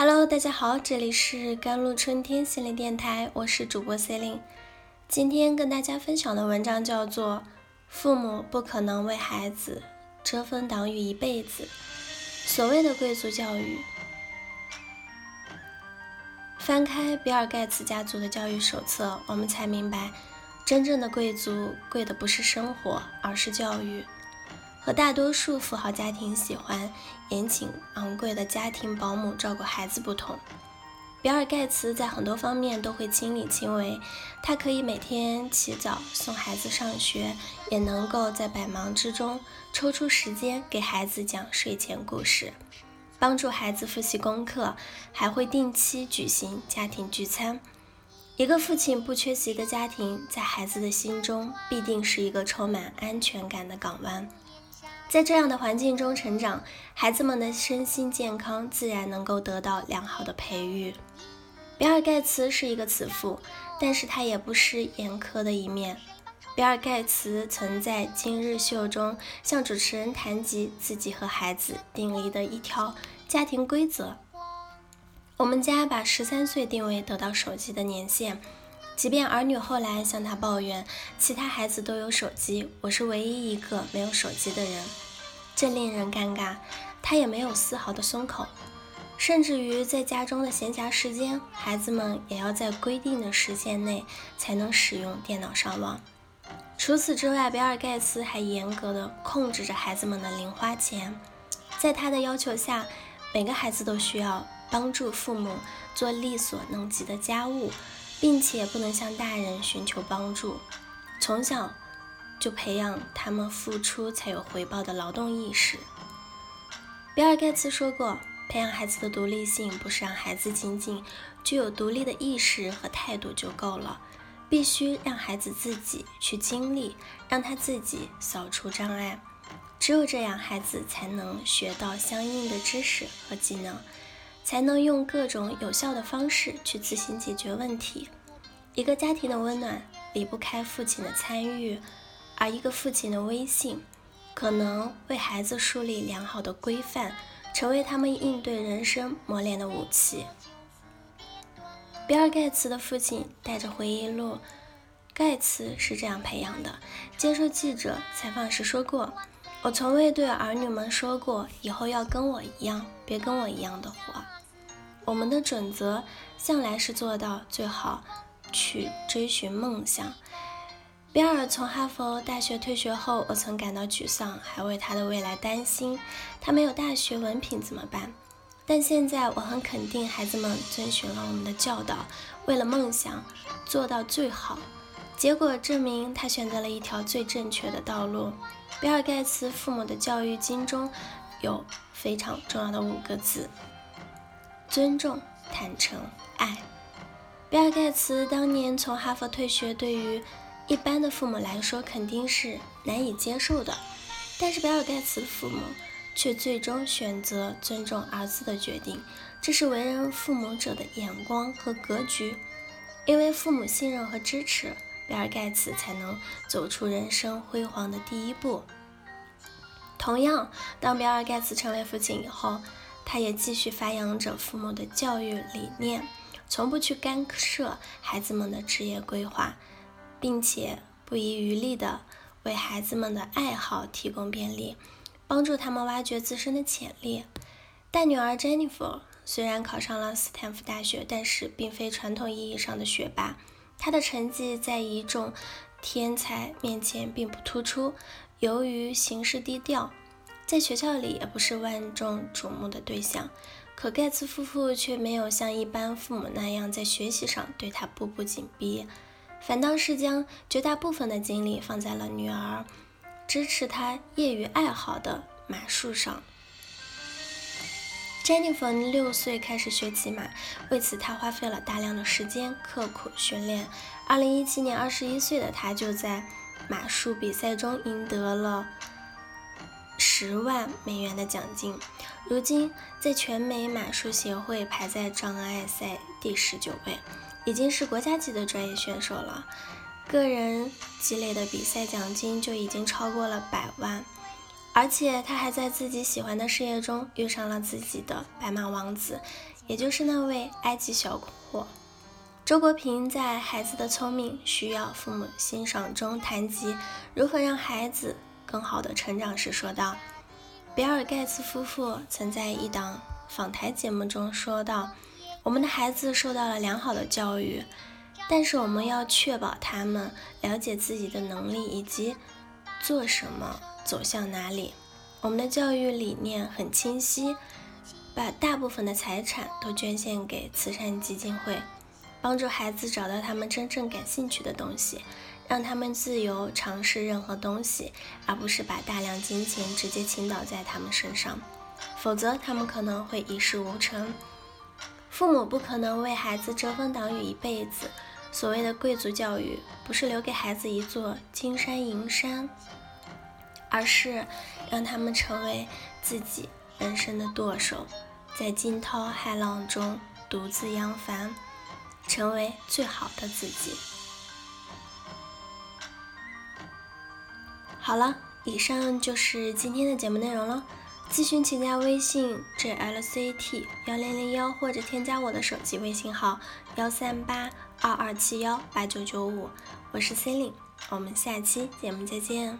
Hello，大家好，这里是甘露春天心灵电台，我是主播 Celine。今天跟大家分享的文章叫做《父母不可能为孩子遮风挡雨一辈子》。所谓的贵族教育，翻开比尔盖茨家族的教育手册，我们才明白，真正的贵族贵的不是生活，而是教育。和大多数富豪家庭喜欢严请昂贵的家庭保姆照顾孩子不同，比尔·盖茨在很多方面都会亲力亲为。他可以每天起早送孩子上学，也能够在百忙之中抽出时间给孩子讲睡前故事，帮助孩子复习功课，还会定期举行家庭聚餐。一个父亲不缺席的家庭，在孩子的心中必定是一个充满安全感的港湾。在这样的环境中成长，孩子们的身心健康自然能够得到良好的培育。比尔·盖茨是一个慈父，但是他也不失严苛的一面。比尔·盖茨曾在《今日秀》中向主持人谈及自己和孩子订立的一条家庭规则：我们家把十三岁定为得到手机的年限，即便儿女后来向他抱怨其他孩子都有手机，我是唯一一个没有手机的人。这令人尴尬，他也没有丝毫的松口，甚至于在家中的闲暇时间，孩子们也要在规定的时间内才能使用电脑上网。除此之外，比尔·盖茨还严格的控制着孩子们的零花钱，在他的要求下，每个孩子都需要帮助父母做力所能及的家务，并且不能向大人寻求帮助。从小。就培养他们付出才有回报的劳动意识。比尔·盖茨说过：“培养孩子的独立性，不是让孩子仅仅具有独立的意识和态度就够了，必须让孩子自己去经历，让他自己扫除障碍。只有这样，孩子才能学到相应的知识和技能，才能用各种有效的方式去自行解决问题。一个家庭的温暖离不开父亲的参与。”而一个父亲的威信，可能为孩子树立良好的规范，成为他们应对人生磨练的武器。比尔·盖茨的父亲带着回忆录，盖茨是这样培养的。接受记者采访时说过：“我从未对儿女们说过以后要跟我一样，别跟我一样的活。我们的准则向来是做到最好，去追寻梦想。”比尔从哈佛大学退学后，我曾感到沮丧，还为他的未来担心。他没有大学文凭怎么办？但现在我很肯定，孩子们遵循了我们的教导，为了梦想做到最好。结果证明，他选择了一条最正确的道路。比尔盖茨父母的教育经中有非常重要的五个字：尊重、坦诚、爱。比尔盖茨当年从哈佛退学，对于一般的父母来说肯定是难以接受的，但是比尔盖茨的父母却最终选择尊重儿子的决定，这是为人父母者的眼光和格局。因为父母信任和支持，比尔盖茨才能走出人生辉煌的第一步。同样，当比尔盖茨成为父亲以后，他也继续发扬着父母的教育理念，从不去干涉孩子们的职业规划。并且不遗余力地为孩子们的爱好提供便利，帮助他们挖掘自身的潜力。大女儿 Jennifer 虽然考上了斯坦福大学，但是并非传统意义上的学霸。她的成绩在一众天才面前并不突出，由于行事低调，在学校里也不是万众瞩目的对象。可盖茨夫妇却没有像一般父母那样在学习上对她步步紧逼。反倒是将绝大部分的精力放在了女儿支持她业余爱好的马术上。Jennifer 六岁开始学骑马，为此她花费了大量的时间刻苦训练。二零一七年，二十一岁的她就在马术比赛中赢得了十万美元的奖金。如今，在全美马术协会排在障碍赛第十九位。已经是国家级的专业选手了，个人积累的比赛奖金就已经超过了百万。而且他还在自己喜欢的事业中遇上了自己的白马王子，也就是那位埃及小伙。周国平在《孩子的聪明需要父母欣赏》中谈及如何让孩子更好的成长时说道：“比尔盖茨夫妇曾在一档访谈节目中说道，我们的孩子受到了良好的教育，但是我们要确保他们了解自己的能力以及做什么、走向哪里。我们的教育理念很清晰，把大部分的财产都捐献给慈善基金会。”帮助孩子找到他们真正感兴趣的东西，让他们自由尝试任何东西，而不是把大量金钱直接倾倒在他们身上，否则他们可能会一事无成。父母不可能为孩子遮风挡雨一辈子。所谓的贵族教育，不是留给孩子一座金山银山，而是让他们成为自己人生的舵手，在惊涛骇浪中独自扬帆。成为最好的自己。好了，以上就是今天的节目内容了。咨询请加微信 jlct 幺零零幺，或者添加我的手机微信号幺三八二二七幺八九九五，我是 c e l i n e 我们下期节目再见。